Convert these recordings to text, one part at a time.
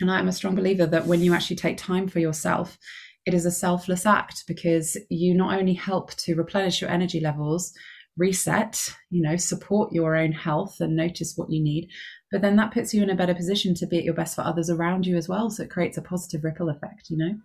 And I'm a strong believer that when you actually take time for yourself, it is a selfless act because you not only help to replenish your energy levels, reset, you know, support your own health and notice what you need, but then that puts you in a better position to be at your best for others around you as well. So it creates a positive ripple effect, you know?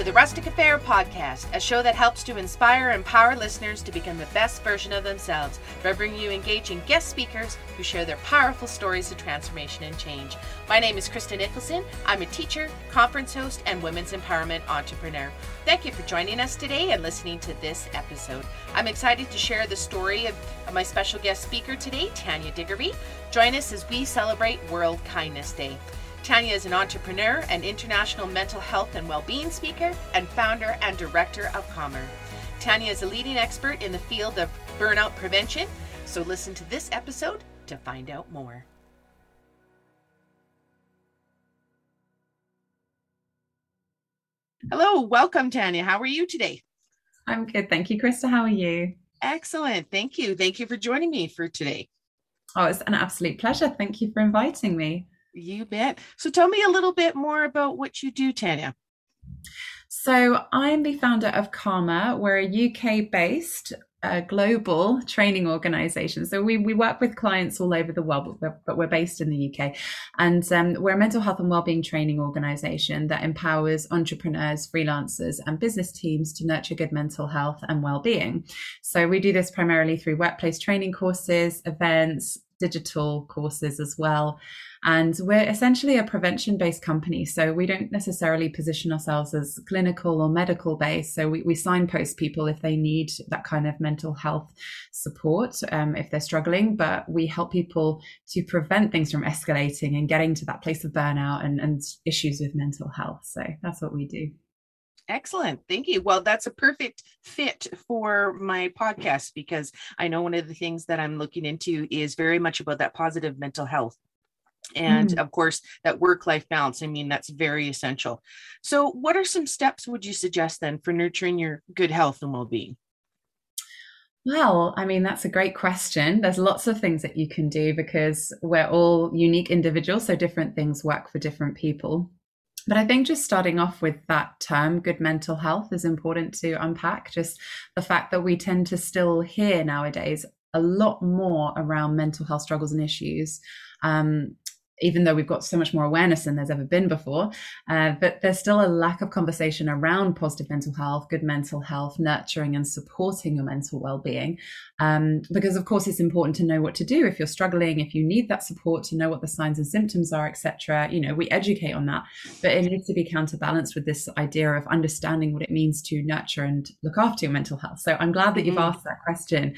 To the Rustic Affair podcast, a show that helps to inspire and empower listeners to become the best version of themselves by bringing you engaging guest speakers who share their powerful stories of transformation and change. My name is Krista Nicholson. I'm a teacher, conference host, and women's empowerment entrepreneur. Thank you for joining us today and listening to this episode. I'm excited to share the story of my special guest speaker today, Tania Diggory. Join us as we celebrate World Kindness Day. Tania is an entrepreneur and international mental health and well-being speaker and founder and director of Calmer. Tania is a leading expert in the field of burnout prevention, so listen to this episode to find out more. Hello, welcome Tania. How are you today? I'm good. Thank you, Krista. How are you? Excellent. Thank you. Thank you for joining me for today. Oh, it's an absolute pleasure. Thank you for inviting me. You bet. So tell me a little bit more about what you do, Tania. So I'm the founder of Calmer. We're a UK based uh, global training organization. So we, we work with clients all over the world, but we're, but we're based in the UK. And um, we're a mental health and wellbeing training organization that empowers entrepreneurs, freelancers, and business teams to nurture good mental health and well-being. So we do this primarily through workplace training courses, events, digital courses as well. And we're essentially a prevention based company. So we don't necessarily position ourselves as clinical or medical based. So we, we signpost people if they need that kind of mental health support, um, if they're struggling, but we help people to prevent things from escalating and getting to that place of burnout and, and issues with mental health. So that's what we do. Excellent. Thank you. Well, that's a perfect fit for my podcast because I know one of the things that I'm looking into is very much about that positive mental health. And mm. of course, that work life balance. I mean, that's very essential. So, what are some steps would you suggest then for nurturing your good health and well being? Well, I mean, that's a great question. There's lots of things that you can do because we're all unique individuals. So, different things work for different people. But I think just starting off with that term, good mental health, is important to unpack. Just the fact that we tend to still hear nowadays a lot more around mental health struggles and issues. Um, even though we've got so much more awareness than there's ever been before. Uh, but there's still a lack of conversation around positive mental health, good mental health, nurturing and supporting your mental well-being. Um, because of course it's important to know what to do if you're struggling, if you need that support to know what the signs and symptoms are, etc. You know, we educate on that, but it needs to be counterbalanced with this idea of understanding what it means to nurture and look after your mental health. So I'm glad that you've mm-hmm. asked that question,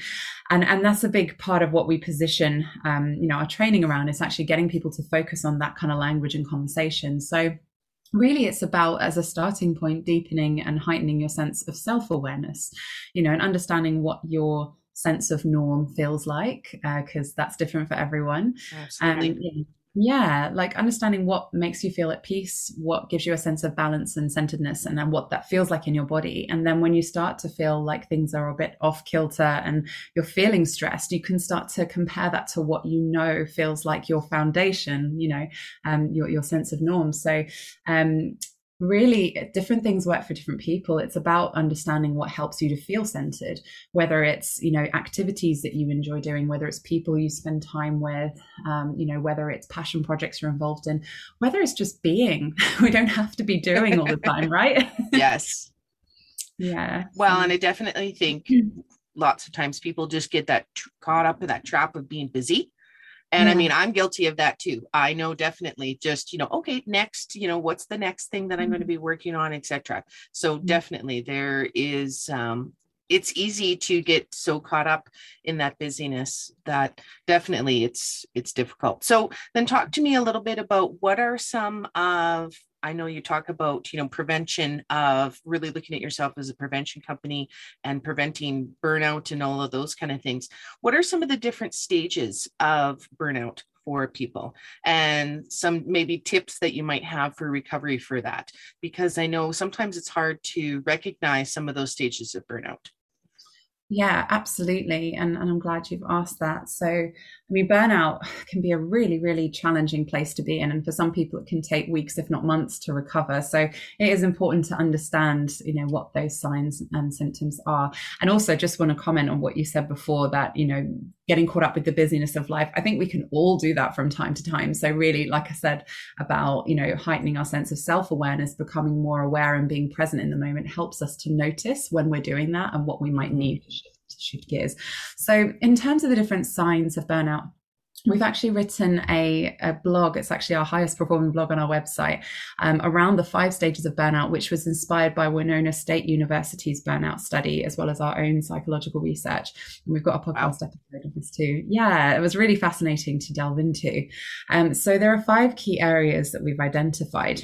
and and that's a big part of what we position, um, you know, our training around is actually getting people to focus on that kind of language and conversation. So really it's about as a starting point deepening and heightening your sense of self-awareness you know and understanding what your sense of norm feels like because uh, that's different for everyone Absolutely. and yeah, like understanding what makes you feel at peace, what gives you a sense of balance and centeredness, and then what that feels like in your body. And then when you start to feel like things are a bit off kilter and you're feeling stressed, you can start to compare that to what you know feels like your foundation, you know, um, your your sense of norm. So um, really different things work for different people. It's about understanding what helps you to feel centered whether it's you know activities that you enjoy doing whether it's people you spend time with um, you know whether it's passion projects you're involved in whether it's just being. We don't have to be doing all the time right? Yes. Yeah well and i definitely think lots of times people just get that caught up in that trap of being busy and yeah. I mean, I'm guilty of that too. I know definitely just, you know, okay, next, you know, what's the next thing that I'm going to mm-hmm. be working on, etc. So mm-hmm. definitely there is um it's easy to get so caught up in that busyness that definitely it's it's difficult. So then talk to me a little bit about what are some of I know you talk about, you know, prevention of really looking at yourself as a prevention company and preventing burnout and all of those kind of things. What are some of the different stages of burnout? for people and some maybe tips that you might have for recovery for that because i know sometimes it's hard to recognize some of those stages of burnout yeah, absolutely. And, and I'm glad you've asked that. So, I mean, burnout can be a really, really challenging place to be in. And for some people, it can take weeks, if not months, to recover. So, it is important to understand, you know, what those signs and symptoms are. And also, just want to comment on what you said before that, you know, getting caught up with the busyness of life. I think we can all do that from time to time. So, really, like I said, about, you know, heightening our sense of self awareness, becoming more aware and being present in the moment helps us to notice when we're doing that and what we might need to mm-hmm. shift gears. So, in terms of the different signs of burnout, We've actually written a, a, blog. It's actually our highest performing blog on our website um, around the five stages of burnout, which was inspired by Winona State University's burnout study, as well as our own psychological research. And we've got a podcast wow. episode of this too. Yeah, it was really fascinating to delve into. Um, so there are five key areas that we've identified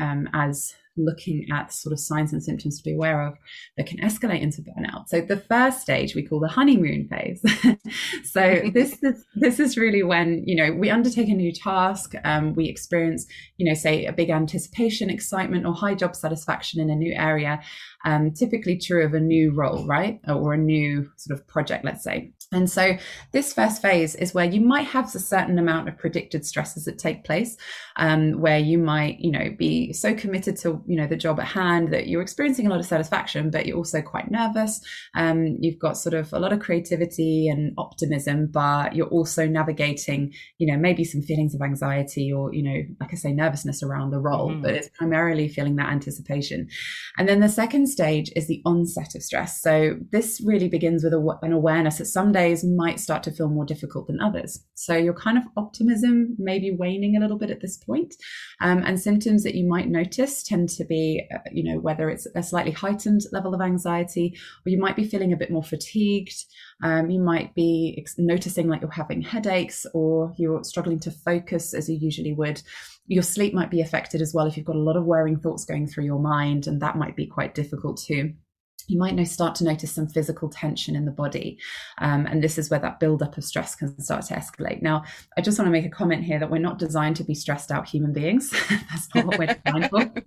um, as looking at sort of signs and symptoms to be aware of that can escalate into burnout. So the first stage we call the honeymoon phase. so this is this is really when you know we undertake a new task, um, we experience you know say a big anticipation, excitement, or high job satisfaction in a new area. Um, typically true of a new role, right, or a new sort of project, let's say. And so this first phase is where you might have a certain amount of predicted stresses that take place, um, where you might, you know, be so committed to, you know, the job at hand that you're experiencing a lot of satisfaction, but you're also quite nervous. Um, you've got sort of a lot of creativity and optimism, but you're also navigating, you know, maybe some feelings of anxiety or, you know, like I say, nervousness around the role, mm. but it's primarily feeling that anticipation. And then the second stage is the onset of stress. So this really begins with a, an awareness that some days might start to feel more difficult than others. So your kind of optimism may be waning a little bit at this point. Um, and symptoms that you might notice tend to be, uh, you know, whether it's a slightly heightened level of anxiety, or you might be feeling a bit more fatigued. Um, you might be ex- noticing like you're having headaches or you're struggling to focus as you usually would your sleep might be affected as well if you've got a lot of worrying thoughts going through your mind, and that might be quite difficult too you might know start to notice some physical tension in the body. Um, and this is where that buildup of stress can start to escalate. Now i just want to make a comment here that we're not designed to be stressed out human beings. That's not what we're designed for.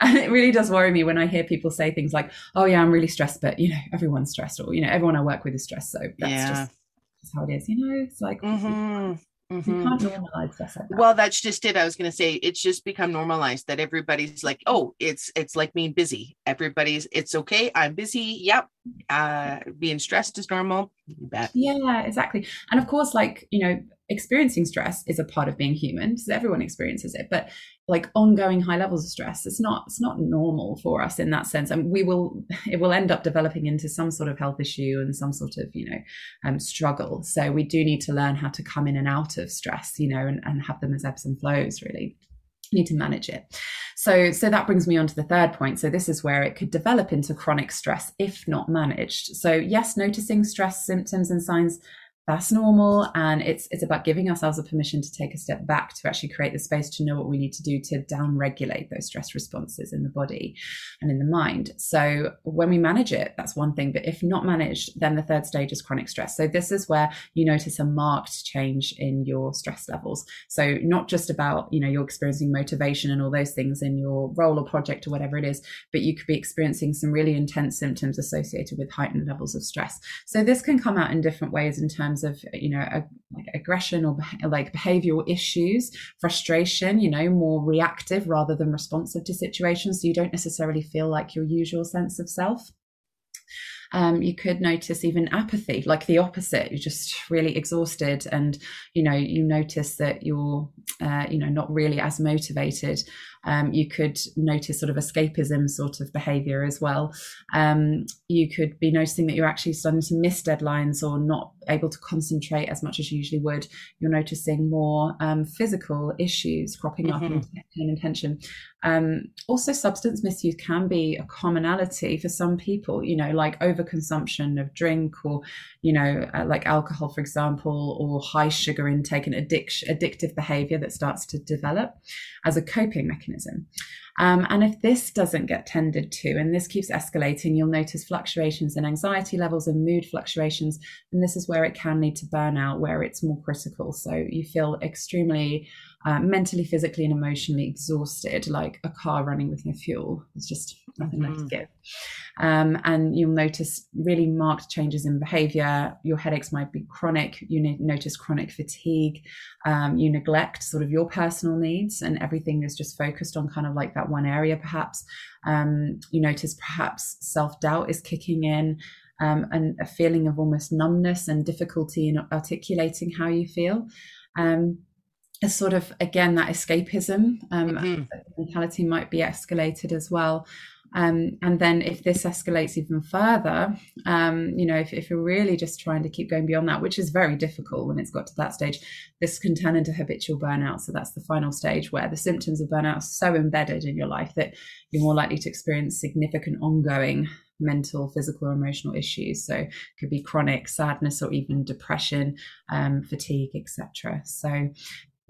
And it really does worry me when i hear people say things like oh yeah i'm really stressed but you know everyone's stressed or you know everyone i work with is stressed. So that's yeah. just that's how it is you know? It's like mm-hmm. Mm-hmm. You can't normalize stuff like that. Well, that's just it. I was going to say it's just become normalized that everybody's like, oh, it's it's like being busy. Everybody's it's okay. I'm busy. Yep. Uh, being stressed is normal. Yeah, exactly. And of course, like you know, experiencing stress is a part of being human because everyone experiences it. But like ongoing high levels of stress it's not it's not normal for us in that sense and we will it will end up developing into some sort of health issue and some sort of you know um, struggle so we do need to learn how to come in and out of stress you know and, and have them as ebbs and flows really need to manage it. So so that brings me on to the third point. So this is where it could develop into chronic stress if not managed. So yes noticing stress symptoms and signs that's normal. And it's it's about giving ourselves a permission to take a step back to actually create the space to know what we need to do to down regulate those stress responses in the body and in the mind. So when we manage it that's one thing. But if not managed then the third stage is chronic stress. So this is where you notice a marked change in your stress levels. So not just about you know you're experiencing motivation and all those things in your role or project or whatever it is but you could be experiencing some really intense symptoms associated with heightened levels of stress. So this can come out in different ways in terms terms of you know a, like aggression or like behavioral issues frustration you know more reactive rather than responsive to situations so you don't necessarily feel like your usual sense of self um, you could notice even apathy, like the opposite. You're just really exhausted, and you know you notice that you're, uh, you know, not really as motivated. Um, you could notice sort of escapism sort of behavior as well. Um, you could be noticing that you're actually starting to miss deadlines or not able to concentrate as much as you usually would. You're noticing more um, physical issues cropping up mm-hmm. in pain and tension. Um, also, substance misuse can be a commonality for some people, you know, like overconsumption of drink or, you know, uh, like alcohol, for example, or high sugar intake and addiction, addictive behavior that starts to develop as a coping mechanism. Um, and if this doesn't get tended to and this keeps escalating, you'll notice fluctuations in anxiety levels and mood fluctuations. And this is where it can lead to burnout, where it's more critical. So you feel extremely uh, mentally, physically, and emotionally exhausted, like a car running with no fuel. There's just nothing mm-hmm. left to give. Um, and you'll notice really marked changes in behavior. Your headaches might be chronic. You notice chronic fatigue. Um, you neglect sort of your personal needs, and everything is just focused on kind of like that one area, perhaps. Um, you notice perhaps self doubt is kicking in. Um, and a feeling of almost numbness and difficulty in articulating how you feel. Um, a sort of again that escapism um, mm-hmm. mentality might be escalated as well. Um, and then if this escalates even further, um, you know, if, if you're really just trying to keep going beyond that, which is very difficult when it's got to that stage, this can turn into habitual burnout. So that's the final stage where the symptoms of burnout are so embedded in your life that you're more likely to experience significant ongoing mental, physical, or emotional issues. So it could be chronic sadness or even depression, um, fatigue, etc. So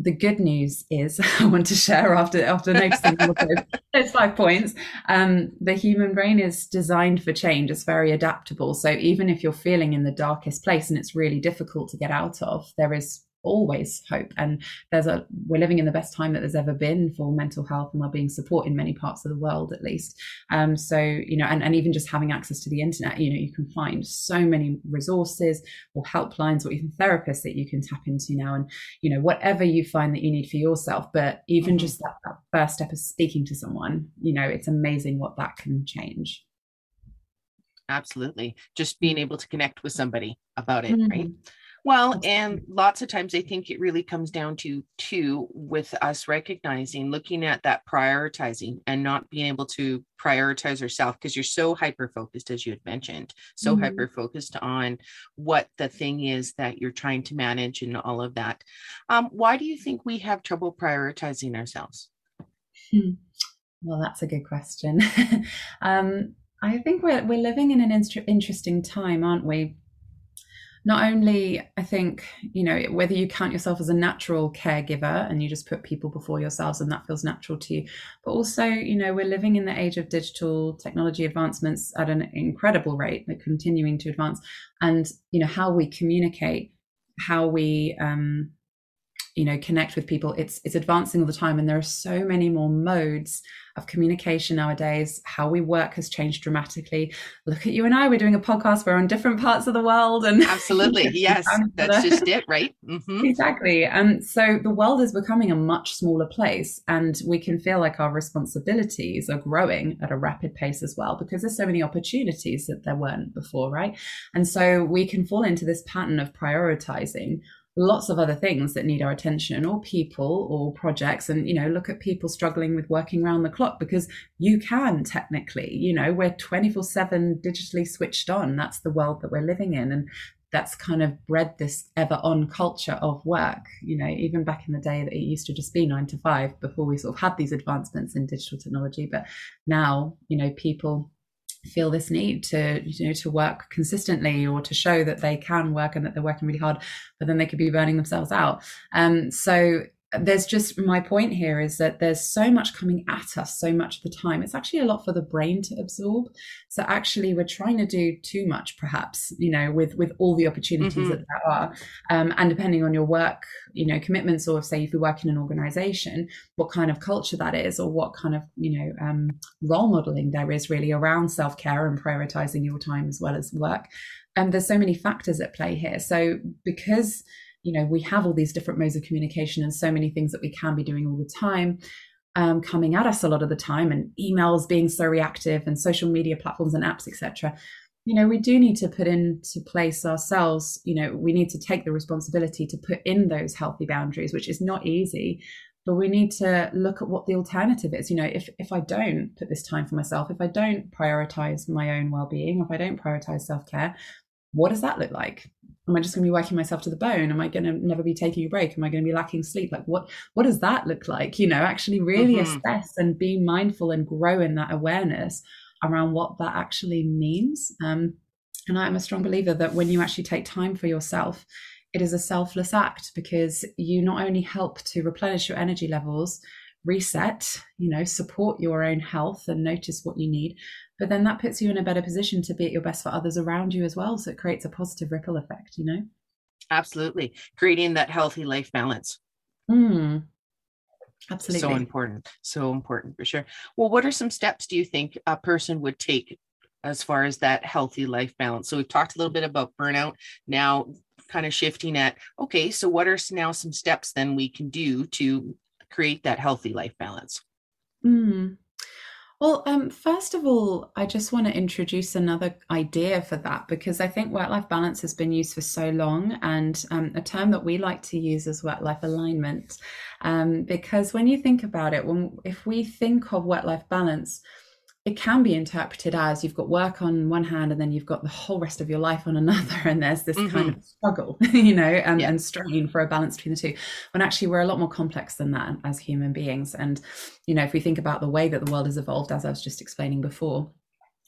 the good news is I want to share after after noticing those five points. Um, the human brain is designed for change. It's very adaptable. So even if you're feeling in the darkest place and it's really difficult to get out of, there is always hope. And there's a we're living in the best time that there's ever been for mental health and well-being support in many parts of the world at least. Um so you know and, and even just having access to the internet you know you can find so many resources or helplines or even therapists that you can tap into now and you know whatever you find that you need for yourself. But even mm-hmm. just that, that first step of speaking to someone you know it's amazing what that can change. Absolutely. Just being able to connect with somebody about it mm-hmm. right well, and lots of times I think it really comes down to two with us recognizing, looking at that prioritizing and not being able to prioritize yourself because you're so hyper focused, as you had mentioned, so mm-hmm. hyper focused on what the thing is that you're trying to manage and all of that. Um, why do you think we have trouble prioritizing ourselves? Hmm. Well, that's a good question. um, I think we're, we're living in an in- interesting time, aren't we? Not only I think, you know, whether you count yourself as a natural caregiver and you just put people before yourselves and that feels natural to you, but also, you know, we're living in the age of digital technology advancements at an incredible rate, they're continuing to advance. And, you know, how we communicate, how we um, you know connect with people it's it's advancing all the time. And there are so many more modes of communication nowadays. How we work has changed dramatically. Look at you and i we're doing a podcast we're on different parts of the world and absolutely. Yes. That's just it right? Mm-hmm. exactly. And so the world is becoming a much smaller place and we can feel like our responsibilities are growing at a rapid pace as well because there's so many opportunities that there weren't before right? And so we can fall into this pattern of prioritizing lots of other things that need our attention or people or projects and you know look at people struggling with working around the clock because you can technically you know we're 24/7 digitally switched on. That's the world that we're living in and that's kind of bred this ever on culture of work. You know even back in the day that it used to just be 9 to 5 before we sort of had these advancements in digital technology but now you know people feel this need to you know to work consistently or to show that they can work and that they're working really hard but then they could be burning themselves out. Um so there's just my point here is that there's so much coming at us so much of the time. It's actually a lot for the brain to absorb. So actually we're trying to do too much perhaps you know with with all the opportunities mm-hmm. that there are. Um, and depending on your work you know commitments or say if you work in an organization what kind of culture that is or what kind of you know um, role modeling there is really around self-care and prioritizing your time as well as work. And um, there's so many factors at play here. So because you know we have all these different modes of communication and so many things that we can be doing all the time um, coming at us a lot of the time and emails being so reactive and social media platforms and apps etc you know we do need to put into place ourselves you know we need to take the responsibility to put in those healthy boundaries which is not easy but we need to look at what the alternative is. You know if if i don't put this time for myself if i don't prioritize my own well-being if i don't prioritize self-care what does that look like am i just going to be working myself to the bone? Am i going to never be taking a break? Am i going to be lacking sleep? Like what what does that look like? You know actually really mm-hmm. assess and be mindful and grow in that awareness around what that actually means. Um, and i'm a strong believer that when you actually take time for yourself it is a selfless act because you not only help to replenish your energy levels reset you know support your own health and notice what you need but then that puts you in a better position to be at your best for others around you as well. So it creates a positive ripple effect you know? Absolutely. Creating that healthy life balance. Mm. absolutely. so important. So important for sure. Well what are some steps do you think a person would take as far as that healthy life balance? So we've talked a little bit about burnout now kind of shifting at okay so what are now some steps then we can do to create that healthy life balance? Mm. Well, um, first of all, I just want to introduce another idea for that because I think work life balance has been used for so long, and um, a term that we like to use is work life alignment. Um, because when you think about it, when if we think of work life balance, it can be interpreted as you've got work on one hand and then you've got the whole rest of your life on another and there's this mm-hmm. kind of struggle you know and, yeah. and strain for a balance between the two when actually we're a lot more complex than that as human beings and you know if we think about the way that the world has evolved as i was just explaining before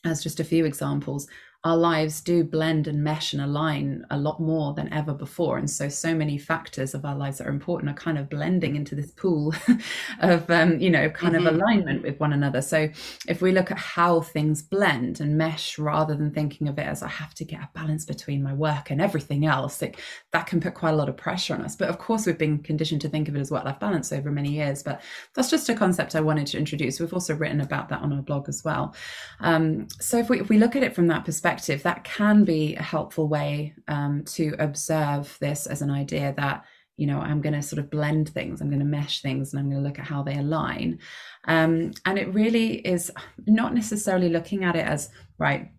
as just a few examples our lives do blend and mesh and align a lot more than ever before. And so, so many factors of our lives that are important are kind of blending into this pool of, um, you know, kind mm-hmm. of alignment with one another. So, if we look at how things blend and mesh rather than thinking of it as I have to get a balance between my work and everything else, it, that can put quite a lot of pressure on us. But of course, we've been conditioned to think of it as work life balance over many years. But that's just a concept I wanted to introduce. We've also written about that on our blog as well. Um, so, if we, if we look at it from that perspective, perspective, that can be a helpful way um, to observe this as an idea that you know i'm going to sort of blend things i'm going to mesh things and i'm going to look at how they align. Um, and it really is not necessarily looking at it as right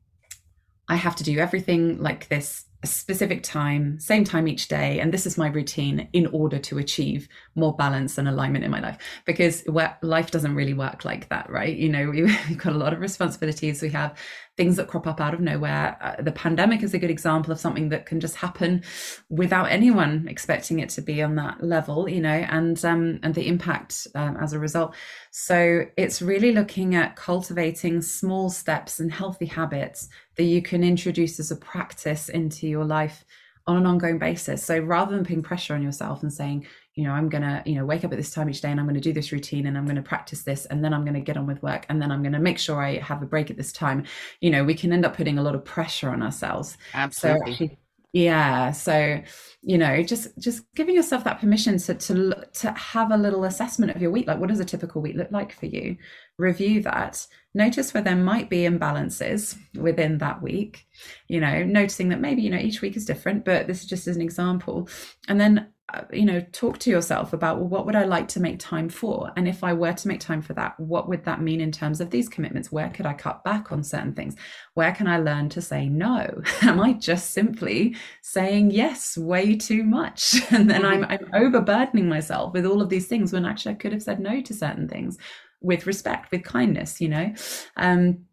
i have to do everything like this specific time, same time each day, and this is my routine in order to achieve more balance and alignment in my life. Because life doesn't really work like that, right? You know, we've got a lot of responsibilities. We have things that crop up out of nowhere. Uh, the pandemic is a good example of something that can just happen without anyone expecting it to be on that level, you know, and um, and the impact um, as a result. So it's really looking at cultivating small steps and healthy habits that you can introduce as a practice into your life on an ongoing basis. So rather than putting pressure on yourself and saying, you know, I'm going to, you know, wake up at this time each day and I'm going to do this routine and I'm going to practice this and then I'm going to get on with work and then I'm going to make sure I have a break at this time, you know, we can end up putting a lot of pressure on ourselves. Absolutely. So yeah. So, you know, just just giving yourself that permission to to to have a little assessment of your week. Like, what does a typical week look like for you? Review that. Notice where there might be imbalances within that week. You know, noticing that maybe you know each week is different, but this is just as an example. And then uh, you know talk to yourself about well, what would i like to make time for? And if i were to make time for that what would that mean in terms of these commitments? Where could i cut back on certain things? Where can i learn to say no? Am i just simply saying yes way too much? And then I'm, I'm overburdening myself with all of these things when actually i could have said no to certain things with respect with kindness you know? Um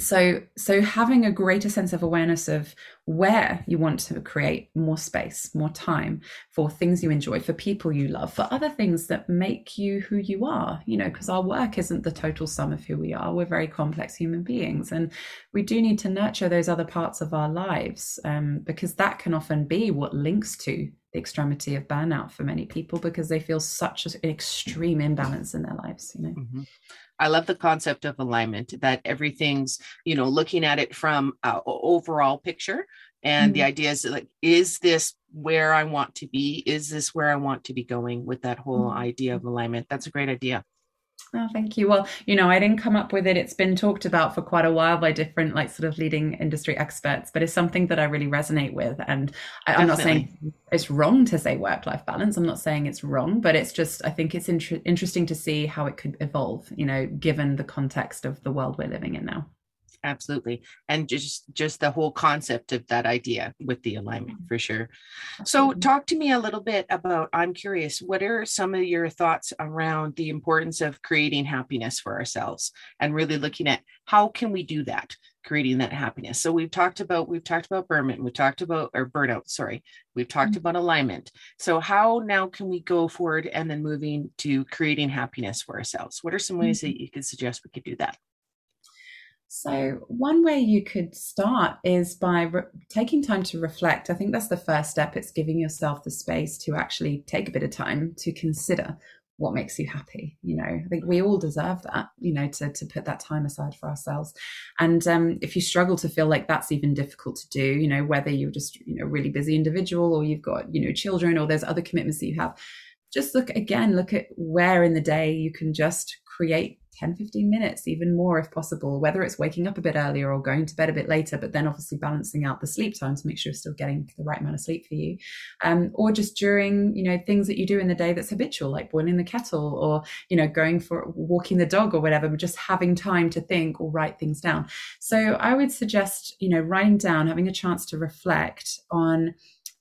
so so having a greater sense of awareness of where you want to create more space more time for things you enjoy for people you love for other things that make you who you are you know? Because our work isn't the total sum of who we are. We're very complex human beings and we do need to nurture those other parts of our lives um, because that can often be what links to the extremity of burnout for many people because they feel such an extreme imbalance in their lives you know mm-hmm. I love the concept of alignment that everything's, you know, looking at it from a overall picture. And mm-hmm. the idea is like, is this where I want to be? Is this where I want to be going with that whole mm-hmm. idea of alignment? That's a great idea. Oh, thank you. Well, you know, I didn't come up with it. It's been talked about for quite a while by different, like, sort of leading industry experts, but it's something that I really resonate with. And I, am not saying it's wrong to say work life balance. I'm not saying it's wrong, but it's just, I think it's inter- interesting to see how it could evolve, you know, given the context of the world we're living in now absolutely. And just just the whole concept of that idea with the alignment for sure. So talk to me a little bit about i'm curious what are some of your thoughts around the importance of creating happiness for ourselves and really looking at how can we do that creating that happiness? So we've talked about we've talked about burnout we've talked about or burnout sorry. We've talked mm-hmm. about alignment. So how now can we go forward and then moving to creating happiness for ourselves? What are some ways mm-hmm. that you could suggest we could do that so, one way you could start is by re- taking time to reflect. I think that's the first step. It's giving yourself the space to actually take a bit of time to consider what makes you happy you know i think we all deserve that you know to to put that time aside for ourselves and um, if you struggle to feel like that's even difficult to do you know whether you're just you know really busy individual or you've got you know children or there's other commitments that you have just look again look at where in the day you can just create 10 15 minutes even more if possible whether it's waking up a bit earlier or going to bed a bit later but then obviously balancing out the sleep time to make sure you're still getting the right amount of sleep for you. Um, or just during you know things that you do in the day that's habitual like boiling the kettle or you know going for walking the dog or whatever but just having time to think or write things down. So i would suggest you know writing down having a chance to reflect on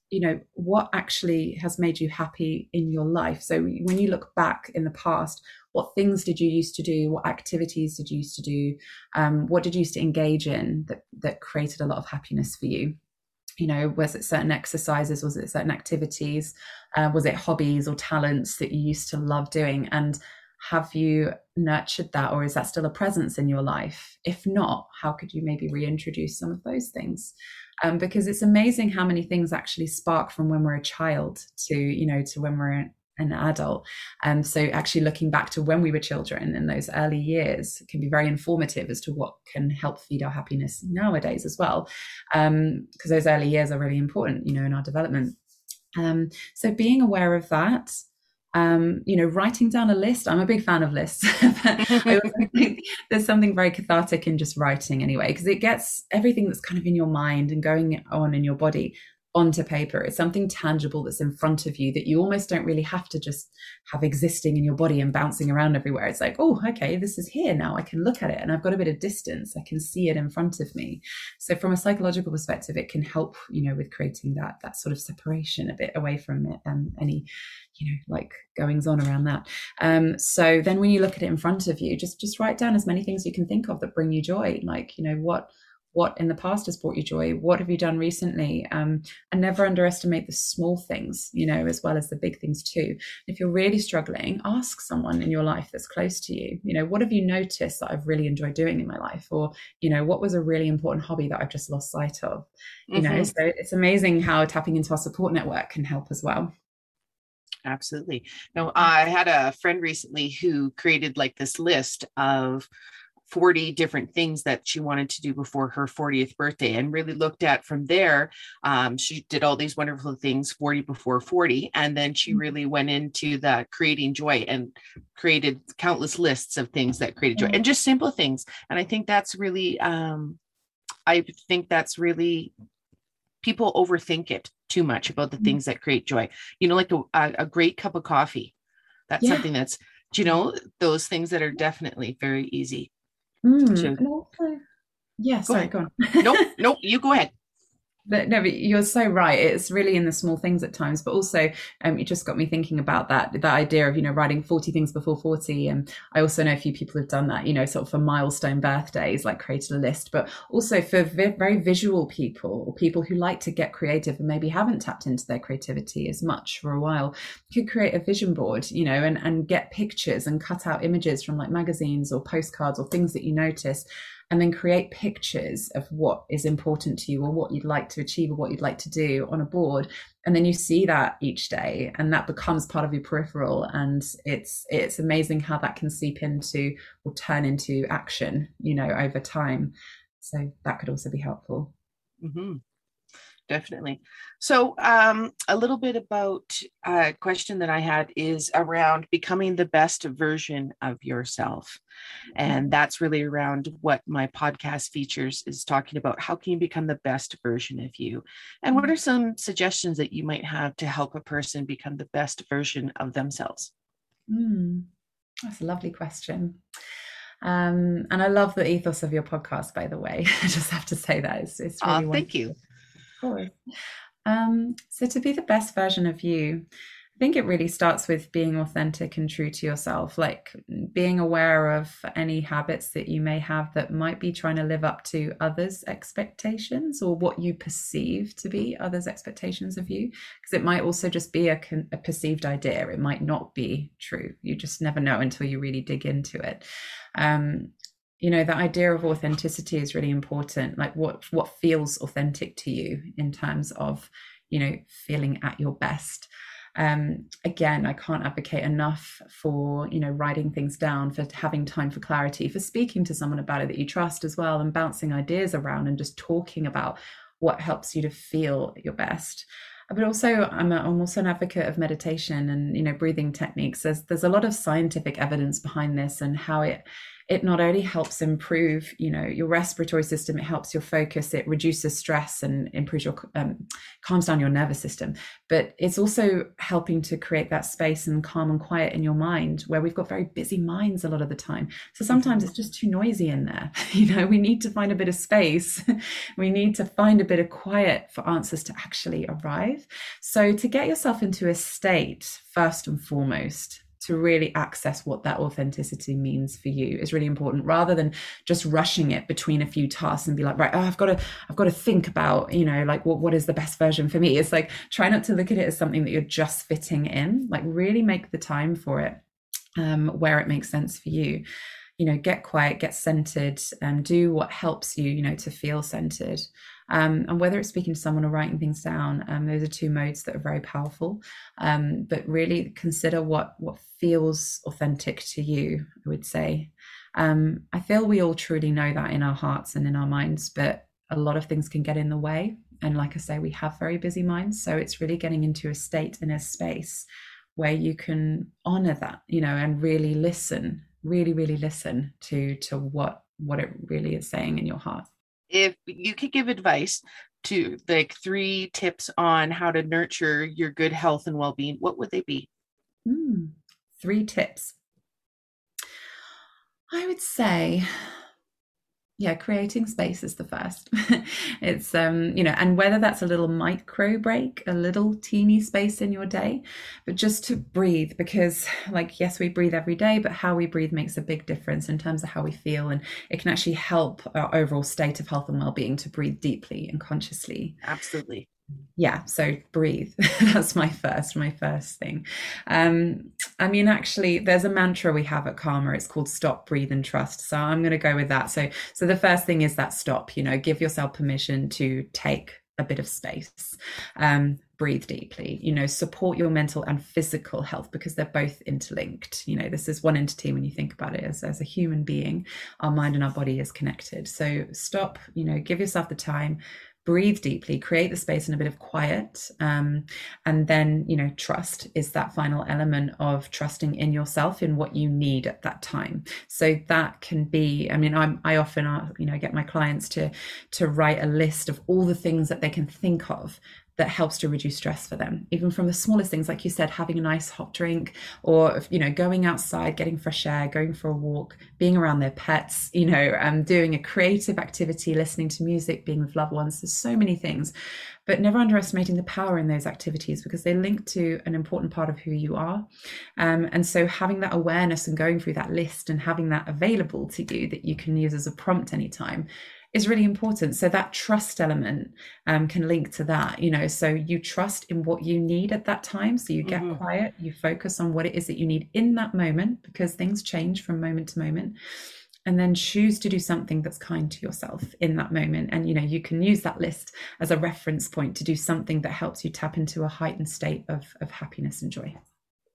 you know what actually has made you happy in your life. So when you look back in the past what things did you used to do? What activities did you used to do? Um, what did you used to engage in that that created a lot of happiness for you? You know was it certain exercises? Was it certain activities? Uh, was it hobbies or talents that you used to love doing? And have you nurtured that or is that still a presence in your life? If not how could you maybe reintroduce some of those things? Um, because it's amazing how many things actually spark from when we're a child to you know to when we're an adult and um, so actually looking back to when we were children in those early years can be very informative as to what can help feed our happiness nowadays as well because um, those early years are really important you know in our development um, so being aware of that um, you know, writing down a list. I'm a big fan of lists. I think there's something very cathartic in just writing anyway, because it gets everything that's kind of in your mind and going on in your body onto paper. It's something tangible that's in front of you that you almost don't really have to just have existing in your body and bouncing around everywhere. It's like, oh, okay, this is here now. I can look at it and I've got a bit of distance. I can see it in front of me. So from a psychological perspective, it can help, you know, with creating that that sort of separation a bit away from it and any, you know, like goings on around that. Um, so then when you look at it in front of you, just just write down as many things you can think of that bring you joy. Like, you know, what what in the past has brought you joy what have you done recently um, and never underestimate the small things you know as well as the big things too. If you're really struggling ask someone in your life that's close to you you know what have you noticed that i've really enjoyed doing in my life? Or you know what was a really important hobby that i've just lost sight of? You mm-hmm. know so it's amazing how tapping into our support network can help as well. Absolutely. No i had a friend recently who created like this list of 40 different things that she wanted to do before her 40th birthday and really looked at from there. Um, she did all these wonderful things 40 before 40. And then she mm-hmm. really went into the creating joy and created countless lists of things that created joy and just simple things. And I think that's really, um, I think that's really, people overthink it too much about the mm-hmm. things that create joy. You know, like a, a great cup of coffee. That's yeah. something that's, you know, those things that are definitely very easy Mm. Also, yeah, sorry, go on. nope, nope, you go ahead. But no, but you're so right. It's really in the small things at times, but also um, it just got me thinking about that that idea of you know writing 40 things before 40. And I also know a few people have done that, you know, sort of for milestone birthdays, like created a list, but also for vi- very visual people or people who like to get creative and maybe haven't tapped into their creativity as much for a while, could create a vision board, you know, and and get pictures and cut out images from like magazines or postcards or things that you notice and then create pictures of what is important to you or what you'd like to achieve or what you'd like to do on a board. And then you see that each day and that becomes part of your peripheral. And it's it's amazing how that can seep into or turn into action you know over time. So that could also be helpful. Mm-hmm definitely. So, um, a little bit about a question that I had is around becoming the best version of yourself. And that's really around what my podcast features is talking about. How can you become the best version of you? And what are some suggestions that you might have to help a person become the best version of themselves? Mm, that's a lovely question. Um, and I love the ethos of your podcast, by the way. I just have to say that it's, it's really oh, thank you course. Um, so, to be the best version of you, I think it really starts with being authentic and true to yourself, like being aware of any habits that you may have that might be trying to live up to others' expectations or what you perceive to be others' expectations of you. Because it might also just be a, a, perceived idea, it might not be true. You just never know until you really dig into it. Um, you know the idea of authenticity is really important. Like what what feels authentic to you in terms of you know feeling at your best? Um, again i can't advocate enough for you know writing things down for having time for clarity for speaking to someone about it that you trust as well and bouncing ideas around and just talking about what helps you to feel your best. But also I'm, a, I'm also an advocate of meditation and you know breathing techniques. There's there's a lot of scientific evidence behind this and how it it not only helps improve you know your respiratory system it helps your focus it reduces stress and improves your um, calms down your nervous system but it's also helping to create that space and calm and quiet in your mind where we've got very busy minds a lot of the time. So sometimes it's just too noisy in there. You know we need to find a bit of space. We need to find a bit of quiet for answers to actually arrive. So to get yourself into a state first and foremost to really access what that authenticity means for you is really important rather than just rushing it between a few tasks and be like right oh, i've got to i've got to think about you know like what, what is the best version for me? It's like try not to look at it as something that you're just fitting in. Like really make the time for it um, where it makes sense for you. You know get quiet get centered and do what helps you you know to feel centered um, and whether it's speaking to someone or writing things down um, those are two modes that are very powerful. Um, but really consider what what feels authentic to you i would say. Um, i feel we all truly know that in our hearts and in our minds but a lot of things can get in the way. And like i say we have very busy minds so it's really getting into a state in a space where you can honor that you know and really listen really really listen to to what what it really is saying in your heart if you could give advice to like three tips on how to nurture your good health and well-being what would they be? Mm, three tips. I would say yeah creating space is the first. It's um you know and whether that's a little micro break a little teeny space in your day but just to breathe because like yes we breathe every day but how we breathe makes a big difference in terms of how we feel and it can actually help our overall state of health and well-being to breathe deeply and consciously. Absolutely yeah so breathe. That's my first my first thing. Um i mean actually there's a mantra we have at Calmer. It's called stop breathe and trust. So i'm going to go with that. So so the first thing is that stop you know give yourself permission to take a bit of space. Um breathe deeply you know support your mental and physical health because they're both interlinked. You know this is one entity when you think about it. As, as a human being our mind and our body is connected. So stop you know give yourself the time breathe deeply, create the space and a bit of quiet. Um, and then, you know, trust is that final element of trusting in yourself, in what you need at that time. So that can be, I mean, I'm, I often, uh, you know, get my clients to, to write a list of all the things that they can think of that helps to reduce stress for them. Even from the smallest things like you said having a nice hot drink or you know going outside getting fresh air going for a walk being around their pets you know um, doing a creative activity listening to music being with loved ones. There's so many things. But never underestimating the power in those activities because they link to an important part of who you are. Um, and so having that awareness and going through that list and having that available to you that you can use as a prompt anytime is really important. So that trust element um, can link to that, you know. So you trust in what you need at that time. So you get mm-hmm. quiet, you focus on what it is that you need in that moment because things change from moment to moment. And then choose to do something that's kind to yourself in that moment. And you know, you can use that list as a reference point to do something that helps you tap into a heightened state of, of happiness and joy.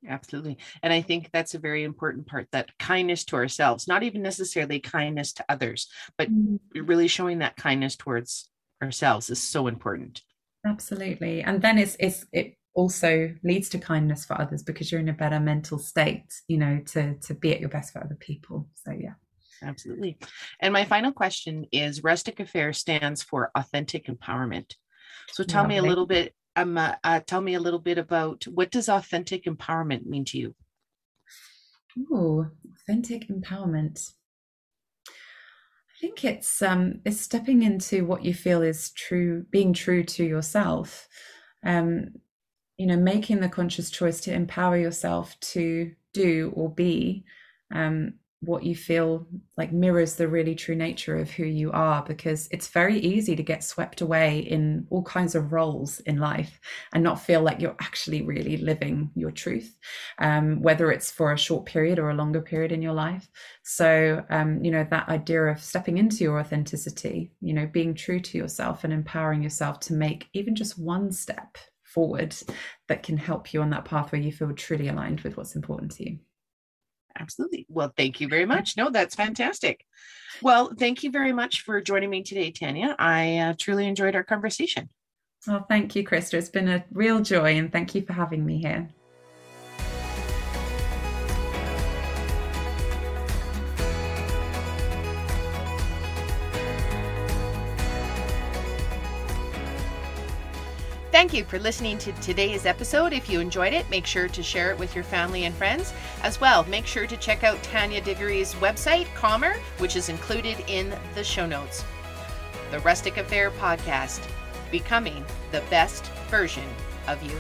Absolutely. And I think that's a very important part that kindness to ourselves, not even necessarily kindness to others, but mm-hmm. really showing that kindness towards ourselves is so important. Absolutely. And then it's it's it also leads to kindness for others because you're in a better mental state, you know, to to be at your best for other people. So yeah. Absolutely. And my final question is Rustic Affair stands for authentic empowerment. So tell Lovely. me a little bit um, uh, uh, tell me a little bit about what does authentic empowerment mean to you? Oh, authentic empowerment. I think it's um, it's stepping into what you feel is true, being true to yourself. Um, you know, making the conscious choice to empower yourself to do or be um, what you feel like mirrors the really true nature of who you are because it's very easy to get swept away in all kinds of roles in life and not feel like you're actually really living your truth um, whether it's for a short period or a longer period in your life so um, you know that idea of stepping into your authenticity you know being true to yourself and empowering yourself to make even just one step forward that can help you on that path where you feel truly aligned with what's important to you. Absolutely. Well, thank you very much. No, that's fantastic. Well, thank you very much for joining me today, Tania. I uh, truly enjoyed our conversation. Well, thank you, Krista. It's been a real joy, and thank you for having me here. Thank you for listening to today's episode. If you enjoyed it, make sure to share it with your family and friends. As well, make sure to check out Tania Diggory's website, Calmer, which is included in the show notes. The Rustic Affair Podcast, becoming the best version of you.